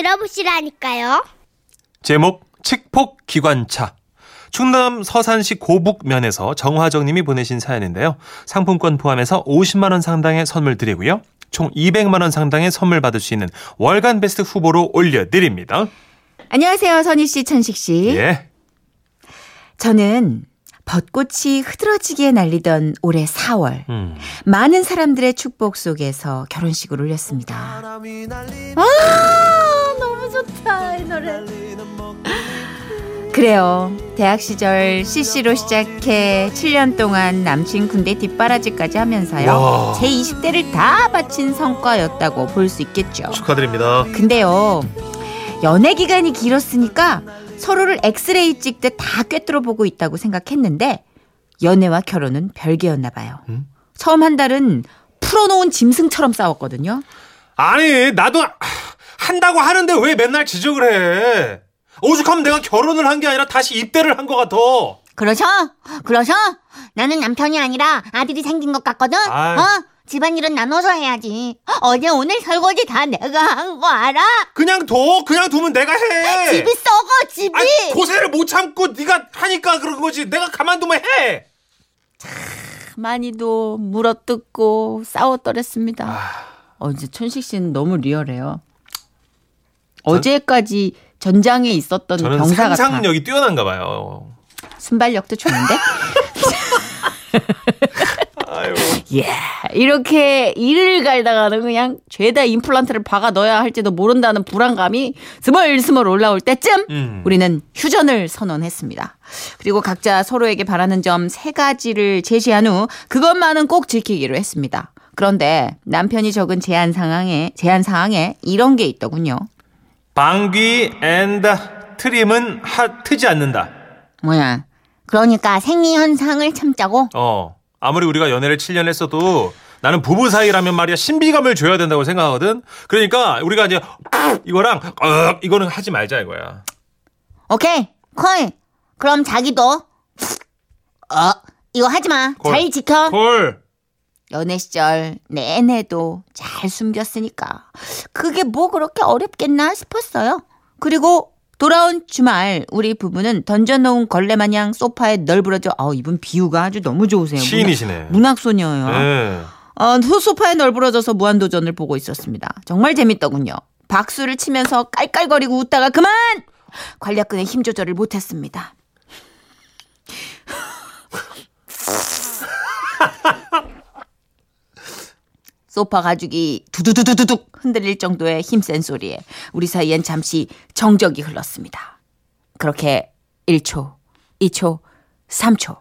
들어보시라니까요. 제목 칙폭 기관차. 충남 서산시 고북면에서 정화정 님이 보내신 사연인데요. 상품권 포함해서 50만 원 상당의 선물 드리고요. 총 200만 원 상당의 선물 받을 수 있는 월간 베스트 후보로 올려 드립니다. 안녕하세요, 선희 씨, 천식 씨. 예. 저는 벚꽃이 흐드러지게 날리던 올해 4월 음. 많은 사람들의 축복 속에서 결혼식을 올렸습니다. 아, 너무 좋다, 이 노래. 그래요. 대학 시절 CC로 시작해 7년 동안 남친 군대 뒷바라지까지 하면서요. 와. 제 20대를 다 바친 성과였다고 볼 수 있겠죠. 축하드립니다. 근데요. 연애 기간이 길었으니까 서로를 엑스레이 찍듯 다 꿰뚫어 보고 있다고 생각했는데 연애와 결혼은 별개였나 봐요. 음? 처음 한 달은 풀어놓은 짐승처럼 싸웠거든요. 아니, 나도 한다고 하는데 왜 맨날 지적을 해? 오죽하면 내가 결혼을 한 게 아니라 다시 입대를 한것 같아. 그러셔? 그러셔? 나는 남편이 아니라 아들이 생긴 것 같거든? 아이. 어? 집안일은 나눠서 해야지. 어제 오늘 설거지 다 내가 한 거 알아? 그냥 둬. 그냥 두면 내가 해. 집이 썩어, 집이! 아니, 고세를 못 참고 네가 하니까 그런 거지. 내가 가만두면 해. 많이도 물어뜯고 싸웠더랬습니다. 아. 어, 이제 천식 씨는 너무 리얼해요. 어제까지 전장에 있었던 저는 병사 같아. 상상력이 뛰어난가 봐요. 순발력도 좋은데? 아유. 예. 이렇게 일을 갈다가는 그냥 죄다 임플란트를 박아 넣어야 할지도 모른다는 불안감이 스멀스멀 올라올 때쯤 음. 우리는 휴전을 선언했습니다. 그리고 각자 서로에게 바라는 점 세 가지를 제시한 후 그것만은 꼭 지키기로 했습니다. 그런데 남편이 적은 제한 상황에 제한 사항에 이런 게 있더군요. 방귀 and 트림은 하, 트지 않는다. 뭐야. 그러니까 생리 현상을 참자고? 어. 아무리 우리가 연애를 7년 했어도 나는 부부 사이라면 말이야 신비감을 줘야 된다고 생각하거든. 그러니까 우리가 이제 이거랑 어, 이거는 하지 말자 이거야. 오케이, 콜. 그럼 자기도, 어, 이거 하지 마. 콜. 잘 지켜. 콜. 연애 시절 내내도 잘 숨겼으니까 그게 뭐 그렇게 어렵겠나 싶었어요. 그리고 돌아온 주말 우리 부부는 던져놓은 걸레 마냥 소파에 널브러져 아 이분 비유가 아주 너무 좋으세요. 시인이시네. 문학 소녀예요. 네. 어, 소파에 널브러져서 무한도전을 보고 있었습니다. 정말 재밌더군요. 박수를 치면서 깔깔거리고 웃다가 그만! 관략근의 힘 조절을 못했습니다. 소파 가죽이 두두두두둑 흔들릴 정도의 힘센 소리에 우리 사이엔 잠시 정적이 흘렀습니다. 그렇게 1초, 2초, 3초.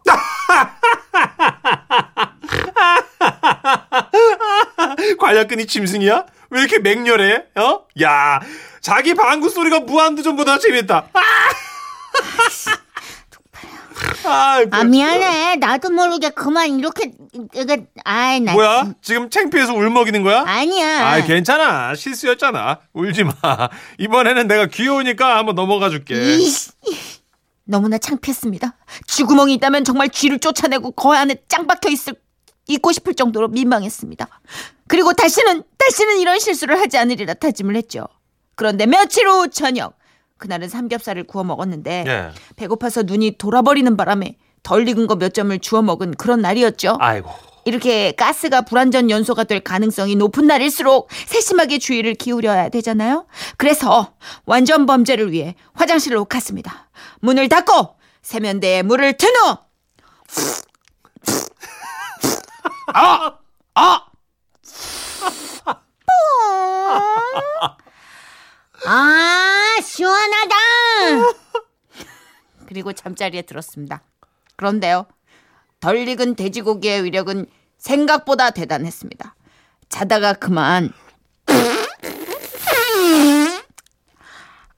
관략근이 짐승이야? 왜 이렇게 맹렬해? 어? 야, 자기 방구 소리가 무한도전보다 재밌다. 아! 아, 아, 미안해. 나도 모르게 그만 이렇게, 이게, 아이, 나. 뭐야? 지금 창피해서 울먹이는 거야? 아니야. 아, 괜찮아. 실수였잖아. 울지 마. 이번에는 내가 귀여우니까 한번 넘어가 줄게. 이씨. 너무나 창피했습니다. 쥐구멍이 있다면 정말 쥐를 쫓아내고 거 안에 짱 박혀 있을 있고 싶을 정도로 민망했습니다. 그리고 다시는 다시는 이런 실수를 하지 않으리라 다짐을 했죠. 그런데 며칠 후 저녁 그날은 삼겹살을 구워 먹었는데 예. 배고파서 눈이 돌아버리는 바람에 덜 익은 거 몇 점을 주워 먹은 그런 날이었죠. 아이고. 이렇게 가스가 불완전 연소가 될 가능성이 높은 날일수록 세심하게 주의를 기울여야 되잖아요. 그래서 완전 범죄를 위해 화장실로 갔습니다. 문을 닫고 세면대에 물을 튼 후 아! 아! 아, 시원하다. 그리고 잠자리에 들었습니다. 그런데요. 덜 익은 돼지고기의 위력은 생각보다 대단했습니다. 자다가 그만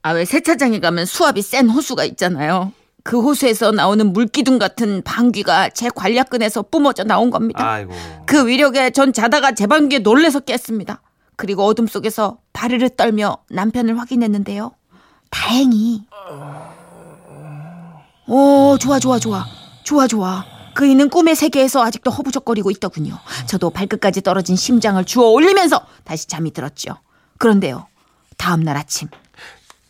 아왜 세차장에 가면 수압이 센 호수가 있잖아요. 그 호수에서 나오는 물기둥 같은 방귀가 제 관략근에서 뿜어져 나온 겁니다. 아이고. 그 위력에 전 자다가 제 방귀에 놀래서 깼습니다. 그리고 어둠 속에서 바르르 떨며 남편을 확인했는데요. 다행히. 오, 좋아, 좋아, 좋아. 좋아, 좋아. 그이는 꿈의 세계에서 아직도 허부적거리고 있더군요. 저도 발끝까지 떨어진 심장을 주워 올리면서 다시 잠이 들었죠. 그런데요. 다음날 아침.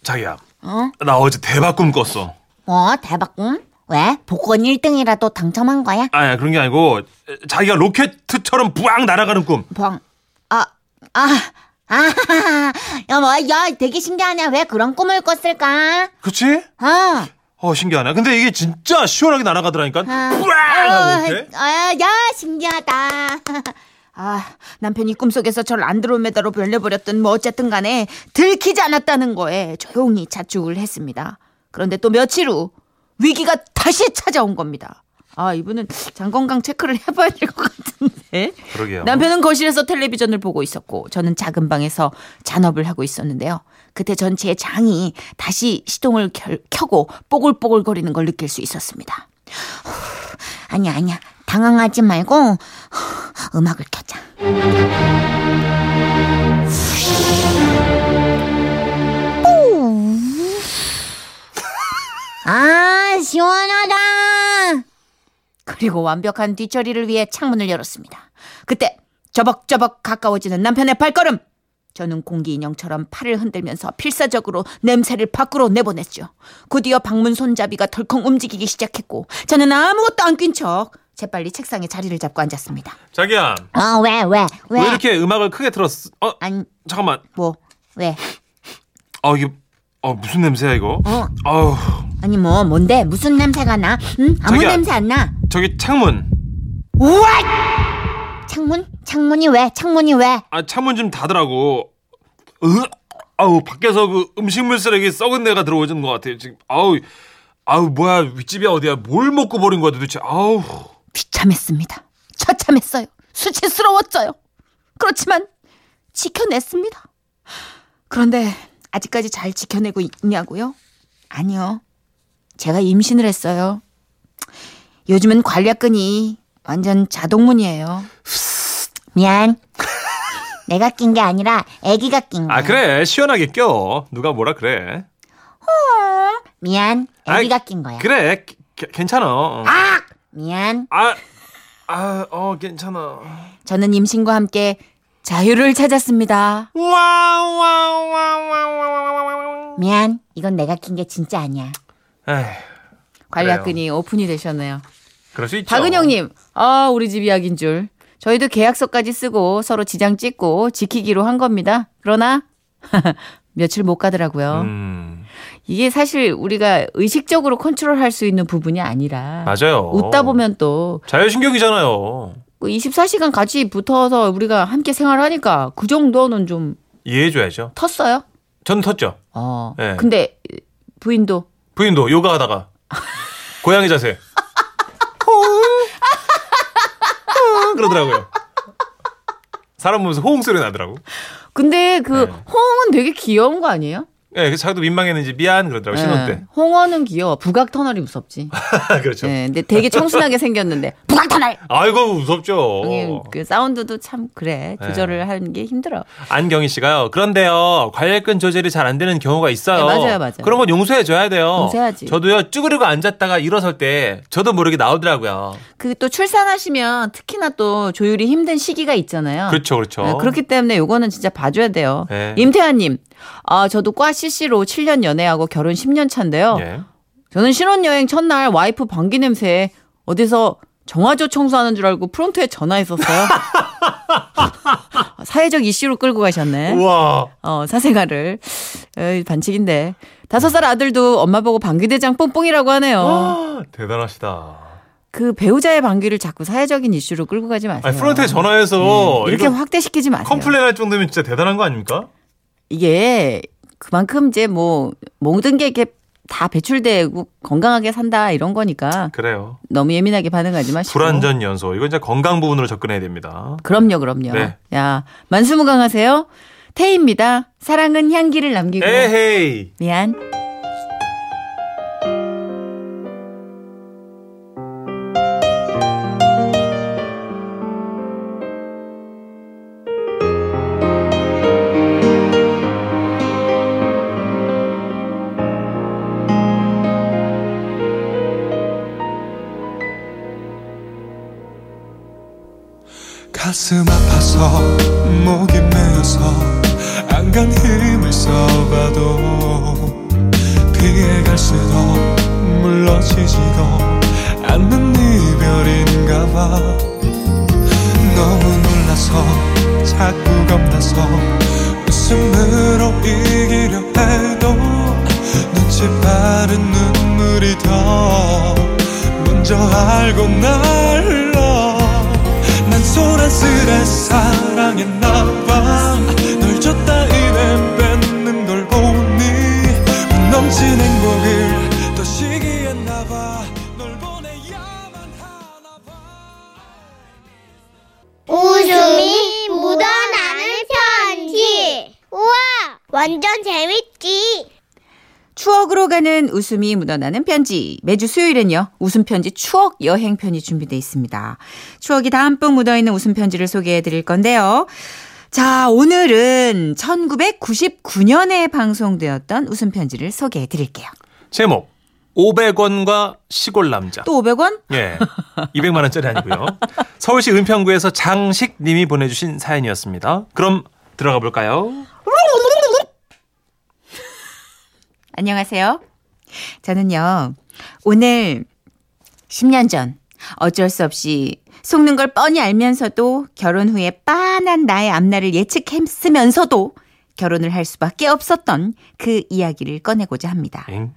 자기야, 어? 나 어제 대박 꿈 꿨어. 뭐 대박 꿈? 왜? 복권 1등이라도 당첨한 거야? 아야 그런 게 아니고 자기가 로켓처럼 부앙 날아가는 꿈. 방. 아, 아, 아, 야, 뭐, 야, 되게 신기하네. 왜 그런 꿈을 꿨을까? 그렇지? 아, 어 신기하네. 근데 이게 진짜 시원하게 날아가더라니까. 아, 이렇게. 아, 야, 신기하다. 아, 남편이 꿈속에서 절 안드로메다로 변려버렸던 뭐 어쨌든 간에 들키지 않았다는 거에 조용히 자축을 했습니다. 그런데 또 며칠 후 위기가 다시 찾아온 겁니다. 아, 이분은 장 건강 체크를 해봐야 될 것 같은데. 그러게요. 남편은 거실에서 텔레비전을 보고 있었고 저는 작은 방에서 잔업을 하고 있었는데요. 그때 전 제 장이 다시 시동을 켜, 켜고 뽀글뽀글 거리는 걸 느낄 수 있었습니다. 아니야, 아니야. 당황하지 말고 음악을 켜자. 아, 시원하다. 그리고 완벽한 뒷처리를 위해 창문을 열었습니다. 그때 저벅저벅 가까워지는 남편의 발걸음. 저는 공기 인형처럼 팔을 흔들면서 필사적으로 냄새를 밖으로 내보냈죠. 곧이어 방문 손잡이가 덜컹 움직이기 시작했고 저는 아무것도 안 낀 척 재빨리 책상에 자리를 잡고 앉았습니다. 자기야, 어, 왜, 왜, 왜? 왜 이렇게 음악을 크게 틀었어? 어, 아니, 잠깐만. 뭐, 왜? 어 이게 어 무슨 냄새야 이거? 어, 아우 아니, 뭐, 뭔데? 무슨 냄새가 나? 응? 아무 자기야. 냄새 안 나. 저기 창문. 창문? 창문이 왜? 창문이 왜? 아 창문 좀 닫으라고. 으, 아우 밖에서 그 음식물 쓰레기 썩은 내가 들어오는 것 같아 지금. 아우 아우 뭐야 윗집이 어디야? 뭘 먹고 버린 거야 도대체? 아우. 비참했습니다. 처참했어요. 수치스러웠어요. 그렇지만 지켜냈습니다. 그런데 아직까지 잘 지켜내고 있냐고요? 아니요. 제가 임신을 했어요. 요즘은 관략근이 완전 자동문이에요. 미안. 내가 낀 게 아니라 아기가 낀 거야. 아 그래 시원하게 껴. 누가 뭐라 그래? 미안. 아이, 아기가 낀 거야. 그래 기- 기- 괜찮아. 어. 미안. 아, 아, 어, 괜찮아. 저는 임신과 함께 자유를 찾았습니다. 와와와와와와. 미안. 이건 내가 낀 게 진짜 아니야. 에휴, 관략근이 오픈이 되셨네요. 그럴 수 있죠. 박은영님, 아, 우리 집 이야기인 줄. 저희도 계약서까지 쓰고 서로 지장 찍고 지키기로 한 겁니다. 그러나, 며칠 못 가더라고요. 음, 이게 사실 우리가 의식적으로 컨트롤 할 수 있는 부분이 아니라. 맞아요. 웃다 보면 또 자율신경이잖아요. 24시간 같이 붙어서 우리가 함께 생활하니까 그 정도는 좀 이해해줘야죠. 텄어요? 저는 텄죠. 어. 네. 근데 부인도 부인도 요가하다가 고양이 자세. 그러더라고요. 사람 보면서 호응 소리 나더라고. 근데 그 네. 홍은 되게 귀여운 거 아니에요? 예, 그래서 자기도 민망했는지 미안 그러더라고 신혼 때. 네. 홍어는 귀여워. 부각 터널이 무섭지. 그렇죠. 네, 근데 되게 청순하게 생겼는데 부각 터널. 아이고 무섭죠. 음, 그 사운드도 참 그래 네. 조절을 하는 게 힘들어. 안경희 씨가요. 그런데요. 관략근 조절이 잘 안 되는 경우가 있어요. 네, 맞아요, 맞아요. 그런 건 용서해 줘야 돼요. 용서해야지. 저도요. 쭈그리고 앉았다가 일어설 때 저도 모르게 나오더라고요. 그 또 출산하시면 특히나 또 조율이 힘든 시기가 있잖아요. 그렇죠. 그렇죠. 네, 그렇기 때문에 요거는 진짜 봐줘야 돼요. 네. 임태환님, 아 저도 과 CC로 7년 연애하고 결혼 10년 차인데요. 예. 저는 신혼여행 첫날 와이프 방귀 냄새에 어디서 정화조 청소하는 줄 알고 프론트에 전화했었어요. 사회적 이슈로 끌고 가셨네. 우와. 어, 사생활을. 에이, 반칙인데. 다섯 살 아들도 엄마 보고 방귀대장 뽕뽕이라고 하네요. 아, 대단하시다. 그 배우자의 방귀를 자꾸 사회적인 이슈로 끌고 가지 마세요. 아니, 프론트에 전화해서 이렇게 이거 확대시키지 마세요. 컴플레인 할 정도면 진짜 대단한 거 아닙니까? 이게 그만큼 이제 뭐 모든 게 이렇게 다 배출되고 건강하게 산다 이런 거니까 그래요. 너무 예민하게 반응하지 마시고. 불안전 연소. 이건 이제 건강 부분으로 접근해야 됩니다. 그럼요, 그럼요. 네. 야, 만수무강하세요. 태희입니다. 사랑은 향기를 남기고. 에헤이. 미안. 서 목이 메어서 안간 힘을 써봐도 위에 갈수록 물러지지도 않는 이별인가 봐. 너무 놀라서 자꾸 겁나서 웃음으로 이기려 해도 눈치 빠른 눈물이 더 먼저 알고 날 재밌지. 추억으로 가는 웃음이 묻어나는 편지. 매주 수요일엔요, 웃음 편지 추억 여행 편이 준비되어 있습니다. 추억이 담뿍 묻어있는 웃음 편지를 소개해 드릴 건데요. 자, 오늘은 1999년에 방송되었던 웃음 편지를 소개해 드릴게요. 제목 500원과 시골 남자. 또 500원? 예. 200만 원짜리 아니고요. 서울시 은평구에서 장식 님이 보내 주신 사연이었습니다. 그럼 들어가 볼까요? 안녕하세요. 저는요, 오늘 10년 전 어쩔 수 없이 속는 걸 뻔히 알면서도 결혼 후에 빤한 나의 앞날을 예측했으면서도 결혼을 할 수밖에 없었던 그 이야기를 꺼내고자 합니다. 엥?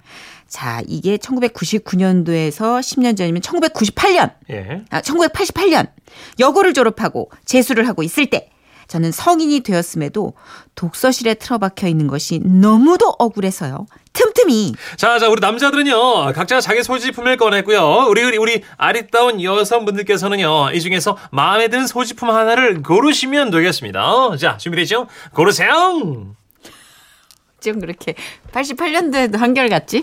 자, 이게 1999년도에서 10년 전이면 1998년, 예. 아, 1988년 여고를 졸업하고 재수를 하고 있을 때 저는 성인이 되었음에도 독서실에 틀어박혀 있는 것이 너무도 억울해서요. 틈틈이 자, 자, 우리 남자들은요, 각자 자기 소지품을 꺼냈고요. 우리, 우리, 우리 아리따운 여성분들께서는요, 이 중에서 마음에 드는 소지품 하나를 고르시면 되겠습니다. 자, 준비되죠? 고르세요! 좀 그렇게 88년도에도 한결같지?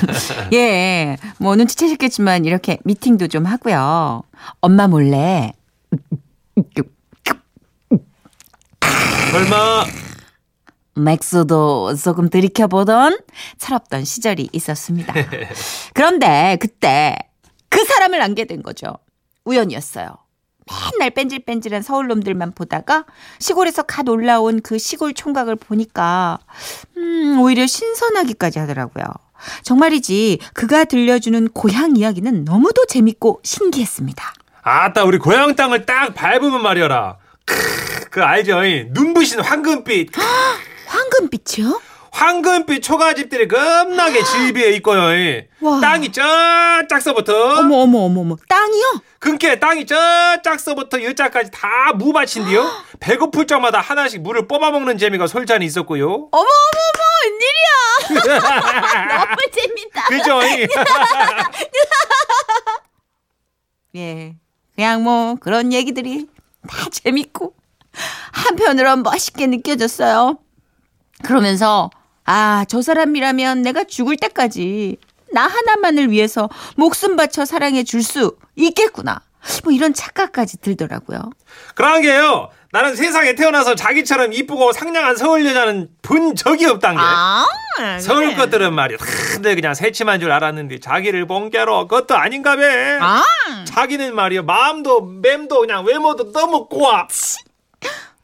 예, 뭐 눈치채셨겠지만 이렇게 미팅도 좀 하고요. 엄마 몰래 설마, 맥스도 조금 들이켜보던 철없던 시절이 있었습니다. 그런데 그때 그 사람을 안게 된 거죠. 우연이었어요. 맨날 뺀질뺀질한 서울 놈들만 보다가 시골에서 갓 올라온 그 시골 총각을 보니까 음, 오히려 신선하기까지 하더라고요. 정말이지 그가 들려주는 고향 이야기는 너무도 재밌고 신기했습니다. 아따, 우리 고향 땅을 딱 밟으면 말이어라. 크, 그 알죠? 이 눈부신 황금빛. 황금빛이요? 황금빛 초가집들이 겁나게 질비해 있고요. 이. 와. 땅이 쩌짝서부터 어머 어머 어머 어머 땅이요? 그니까 땅이 쩌짝서부터 여자까지 다 무밭인데요. 배고플 적마다 하나씩 물을 뽑아먹는 재미가 솔찬히 있었고요. 어머 어머 어머 웬일이야? 너무 재밌다. 그죠? 이? 예. 그냥 뭐 그런 얘기들이 다 재밌고 한편으론 멋있게 느껴졌어요. 그러면서 아, 저 사람이라면 내가 죽을 때까지 나 하나만을 위해서 목숨 바쳐 사랑해 줄 수 있겠구나. 뭐 이런 착각까지 들더라고요. 그런 게요. 나는 세상에 태어나서 자기처럼 이쁘고 상냥한 서울 여자는 본 적이 없단 게. 아, 서울 것들은 말이야. 다들 그냥 새침한 줄 알았는데 자기를 본게로 그것도 아닌가 봐. 아, 자기는 말이야. 마음도 맴도 그냥 외모도 너무 꼬아.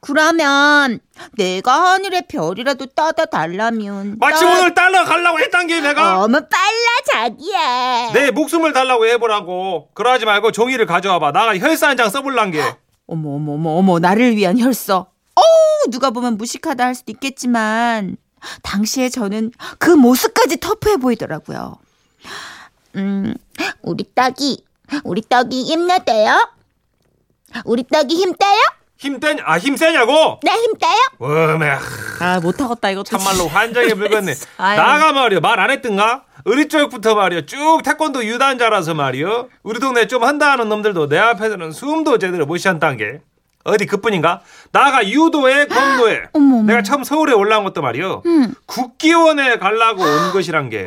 그러면 내가 하늘의 별이라도 떠다 달라면 마치 오늘 달러 갈라고 했단 게 내가. 어머 빨라 자기야. 내 목숨을 달라고 해보라고. 그러지 말고 종이를 가져와봐. 나가 혈사 한장 써볼란 게. 어머 어머 어머 어머 나를 위한 혈서. 어우 누가 보면 무식하다 할 수도 있겠지만 당시에 저는 그 모습까지 터프해 보이더라고요. 음 우리 딸기 우리 딸기 힘내대요. 우리 딸기 힘떼요? 힘떼냐? 아, 힘세냐고? 네 힘떼요? 워메. 아 못하겠다 이거 참말로 환장해. 아유. 나가 말이야 말 안 했던가? 어릴 적부터 말이야 쭉 태권도 유단자라서 말이야 우리 동네 좀 한다 하는 놈들도 내 앞에서는 숨도 제대로 못 쉬었단 게 어디 그뿐인가? 나가 유도에 검도에 어머. 내가 처음 서울에 올라온 것도 말이야 음. 국기원에 가려고 온 것이란 게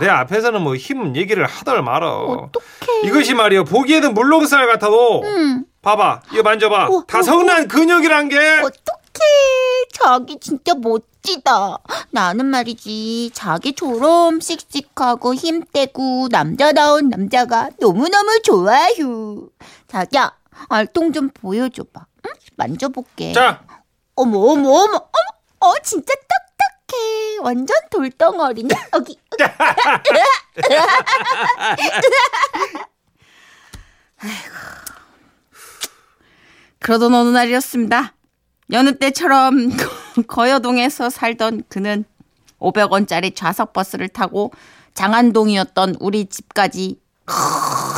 내 앞에서는 뭐 힘 얘기를 하덜 말어 어떡해. 이것이 말이야 보기에는 물렁살 같아도 음. 봐봐 이거 만져봐 어, 다 어, 성난 근육이란 게 어떡해. 자기 진짜 멋지다. 나는 말이지. 자기처럼 씩씩하고 힘떼고 남자다운 남자가 너무너무 좋아요. 자기야, 알통 좀 보여줘봐. 응? 만져볼게. 자 어머, 어머, 어머, 어머. 어, 진짜 똑똑해. 완전 돌덩어리냐 여기. 그러던 어느 날이었습니다. 여느 때처럼 거여동에서 살던 그는 500원짜리 좌석 버스를 타고 장안동이었던 우리 집까지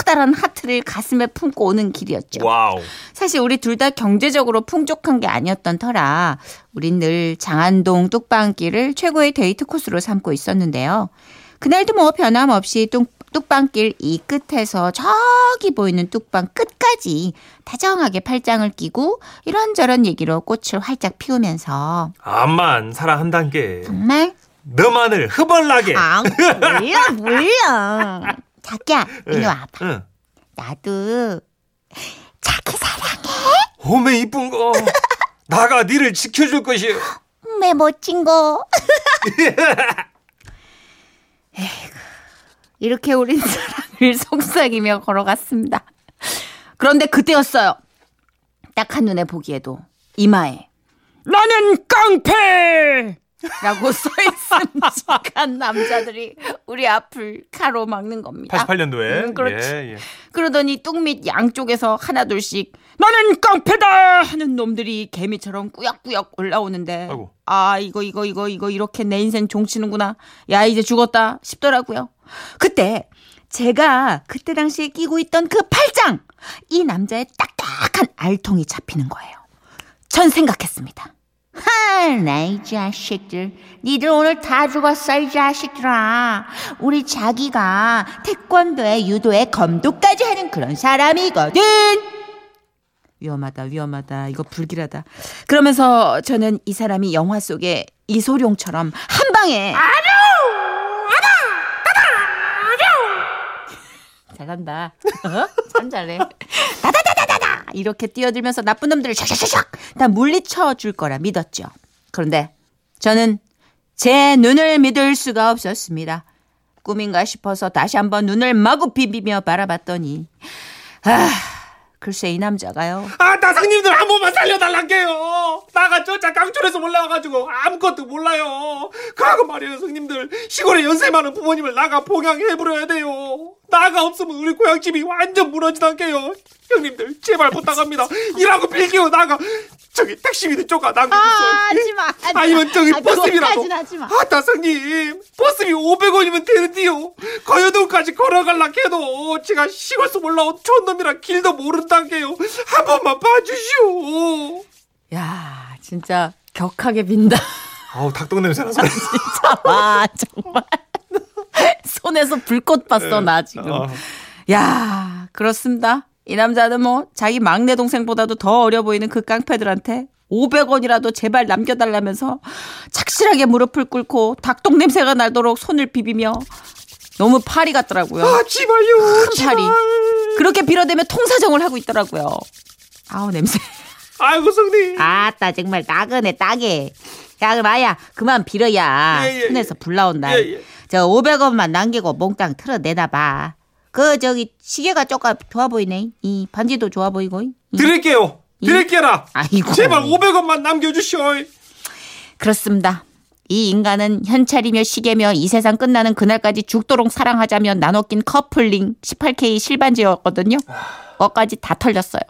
커다란 하트를 가슴에 품고 오는 길이었죠. 와우. 사실 우리 둘 다 경제적으로 풍족한 게 아니었던 터라 우린 늘 장안동 뚝방길을 최고의 데이트 코스로 삼고 있었는데요. 그날도 뭐 변함없이 뚝, 뚝방길 이 끝에서 저기 보이는 뚝방 끝까지 다정하게 팔짱을 끼고 이런저런 얘기로 꽃을 활짝 피우면서 암만 사랑한단 게 정말 너만을 흐벌나게. 아 몰라 몰라 자기야 이리 응, 와봐 응. 나도 자기 사랑해 오메 이쁜 거. 나가 니를 지켜줄 것이요. 매 멋진 거 이렇게 우린 사랑을 속삭이며 걸어갔습니다. 그런데 그때였어요. 딱 한눈에 보기에도 이마에 나는 깡패! 라고 써있음직한 남자들이 우리 앞을 가로막는 겁니다. 88년도에. 음, 그렇지. 예, 예. 그러더니 뚝밑 양쪽에서 하나둘씩 나는 깡패다 하는 놈들이 개미처럼 꾸역꾸역 올라오는데 아이고. 아 이거 이거 이거 이거 이렇게 내 인생 종치는구나 야 이제 죽었다 싶더라고요 그때 제가 그때 당시에 끼고 있던 그 팔짱 이 남자의 딱딱한 알통이 잡히는 거예요 전 생각했습니다 나 이 자식들. 니들 오늘 다 죽었어 이 자식들아. 우리 자기가 태권도에 유도에 검도까지 하는 그런 사람이거든. 위험하다 위험하다. 이거 불길하다. 그러면서 저는 이 사람이 영화 속의 이소룡처럼 한 방에 잘한다. 어? 참 잘해 다다다다다다 이렇게 뛰어들면서 나쁜 놈들을 샥샥샥샥 다 물리쳐 줄 거라 믿었죠 그런데 저는 제 눈을 믿을 수가 없었습니다 꿈인가 싶어서 다시 한번 눈을 마구 비비며 바라봤더니 아 글쎄 이 남자가요 아, 다상님들 한 번만 살려달란게요. 나가 저자 강촌에서 올라와가지고 아무것도 몰라요. 그하고 말이에요, 성님들. 시골에 연세 많은 부모님을 나가 봉양해버려야 돼요. 나가 없으면 우리 고향집이 완전 무너지단게요. 형님들, 제발 부탁합니다. 일하고 빌게요, 나가. 저기 택시비도 쪼가 남겨주세요. 아, 하지마 아니면 저기 아, 버스비라도. 하지마. 아, 다성님. 버스비 500원이면 되는데요. 거여동까지 걸어갈라 해도 제가 시골서 올라온 촌놈이라 길도 모른단게요. 한 번만 봐주시오. 야 진짜 격하게 빈다 아우, 닭똥 냄새 나서. 와 정말 손에서 불꽃 봤어 나 지금. 아. 야 그렇습니다. 이 남자는 뭐 자기 막내 동생보다도 더 어려 보이는 그 깡패들한테 500원이라도 제발 남겨달라면서 착실하게 무릎을 꿇고 닭똥 냄새가 나도록 손을 비비며 너무 파리 같더라고요. 아, 지발요. 큰 파리. 그렇게 빌어대며 통사정을 하고 있더라고요. 아우 냄새. 아이고, 성님. 아따 정말 나그네 따게 야 그럼 아야 그만 빌어야 예, 예, 손에서 불 나온다 예, 예. 저 500원만 남기고 몽땅 틀어내다 봐 그 저기 시계가 조금 좋아 보이네 이 반지도 좋아 보이고 이. 드릴게요. 드릴게라. 아이고 제발 500원만 남겨주시오. 그렇습니다. 이 인간은 현찰이며 시계며 이 세상 끝나는 그날까지 죽도록 사랑하자며 나눠 낀 커플링 18K 실반지였거든요. 거까지 다 털렸어요.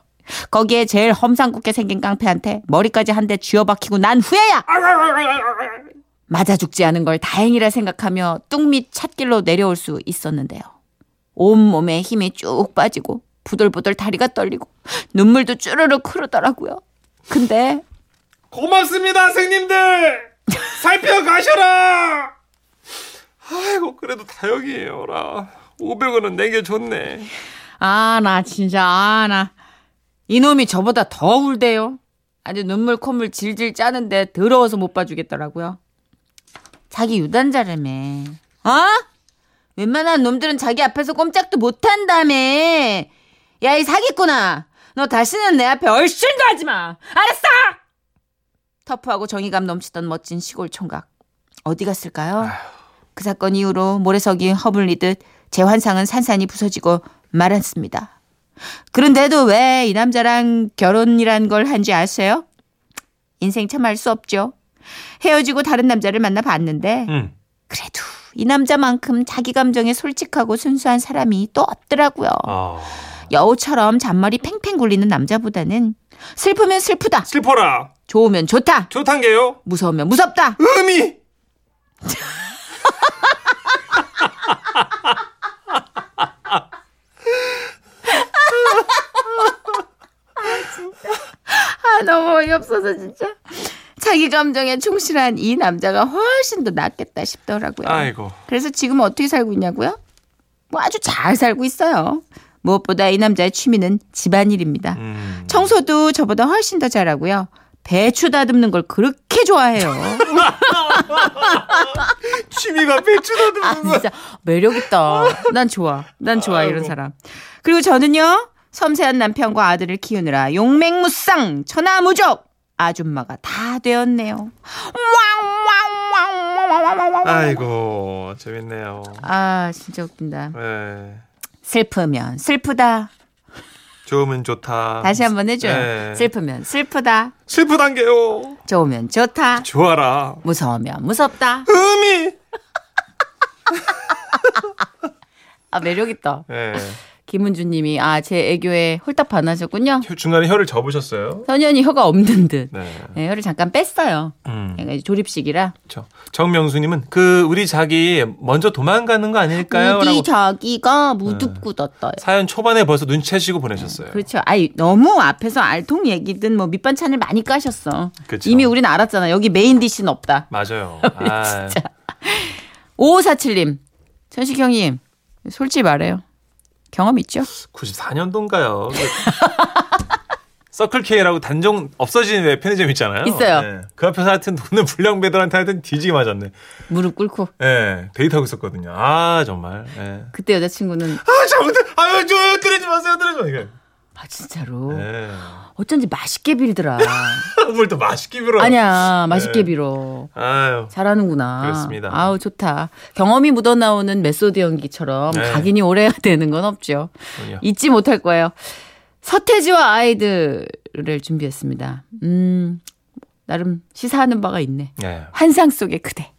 거기에 제일 험상궂게 생긴 깡패한테 머리까지 한 대 쥐어박히고 난 후에야 맞아 죽지 않은 걸 다행이라 생각하며 뚝밑 찻길로 내려올 수 있었는데요. 온몸에 힘이 쭉 빠지고 부들부들 다리가 떨리고 눈물도 쭈르륵 흐르더라고요. 근데 고맙습니다, 성님들. 살펴가셔라. 아이고, 그래도 다행이에요라. 500원은 내게 줬네. 아, 나 진짜, 아, 나. 이놈이 저보다 더 울대요. 아주 눈물 콧물 질질 짜는데 더러워서 못 봐주겠더라고요. 자기 유단자라며. 어? 웬만한 놈들은 자기 앞에서 꼼짝도 못한다며. 야, 이 사기꾼아. 너 다시는 내 앞에 얼씬도 하지 마. 알았어! 터프하고 정의감 넘치던 멋진 시골 총각. 어디 갔을까요? 그 사건 이후로 모래석이 허물리듯 제 환상은 산산이 부서지고 말았습니다. 그런데도 왜 이 남자랑 결혼이란 걸 한지 아세요? 인생 참 알 수 없죠. 헤어지고 다른 남자를 만나 봤는데 음. 그래도 이 남자만큼 자기 감정에 솔직하고 순수한 사람이 또 없더라고요. 아. 여우처럼 잔머리 팽팽 굴리는 남자보다는 슬프면 슬프다. 슬퍼라. 좋으면 좋다. 좋단 게요. 무서우면 무섭다. 음이. 아, 너무 어이없어서 진짜. 자기 감정에 충실한 이 남자가 훨씬 더 낫겠다 싶더라고요. 아이고. 그래서 지금 어떻게 살고 있냐고요? 뭐 아주 잘 살고 있어요. 무엇보다 이 남자의 취미는 집안일입니다. 음. 청소도 저보다 훨씬 더 잘하고요. 배추 다듬는 걸 그렇게 좋아해요. 취미가 배추 다듬는 아, 진짜 매력 있다. 난 좋아. 난 좋아 이런 아이고. 사람. 그리고 저는요. 섬세한 남편과 아들을 키우느라 용맹무쌍 천하무적 아줌마가 다 되었네요. 아이고 재밌네요. 아 진짜 웃긴다. 네. 슬프면 슬프다. 좋으면 좋다. 다시 한번 해줘요. 네. 슬프면 슬프다. 슬프단 게요. 좋으면 좋다. 좋아라. 무서우면 무섭다. 음이. 아 매력 있다. 네. 김은주 님이 아 제 애교에 홀딱 반하셨군요. 혀- 중간에 혀를 접으셨어요. 선현이 혀가 없는 듯. 네. 네, 혀를 잠깐 뺐어요. 음. 조립식이라. 그렇죠. 정명수 님은 그 우리 자기 먼저 도망가는 거 아닐까요? 우리 라고 자기가 무릎 꿇었어요. 사연 초반에 벌써 눈치채시고 보내셨어요. 그렇죠. 아이 너무 앞에서 알통 얘기든 뭐 밑반찬을 많이 까셨어. 그쵸. 이미 우리는 알았잖아. 여기 메인 디시는 없다. 맞아요. 아, 5547님. 천식 형님. 솔직히 말해요. 경험 있죠? 94년도인가요? 서클 K라고 단종 없어진 왜 편의점 있잖아요. 있어요. 네. 그 앞에서 하여튼 돈을 불량배들한테 하여튼 뒤지게 맞았네. 무릎 꿇고. 예, 데이트하고 있었거든요. 아, 정말. 예. 그때 여자친구는 아, 잘못해. 아유, 저, 때리지 마세요, 때리지 마세요. 아 진짜로 예. 어쩐지 맛있게 빌더라. 뭘 또 맛있게 빌어. 아니야 맛있게 네. 빌어. 아유. 잘하는구나. 그렇습니다. 아우 좋다. 경험이 묻어나오는 메소드 연기처럼 네. 각인이 오래 해야 되는 건 없죠. 그럼요. 잊지 못할 거예요. 서태지와 아이들을 준비했습니다. 음 나름 시사하는 바가 있네. 예. 환상 속의 그대.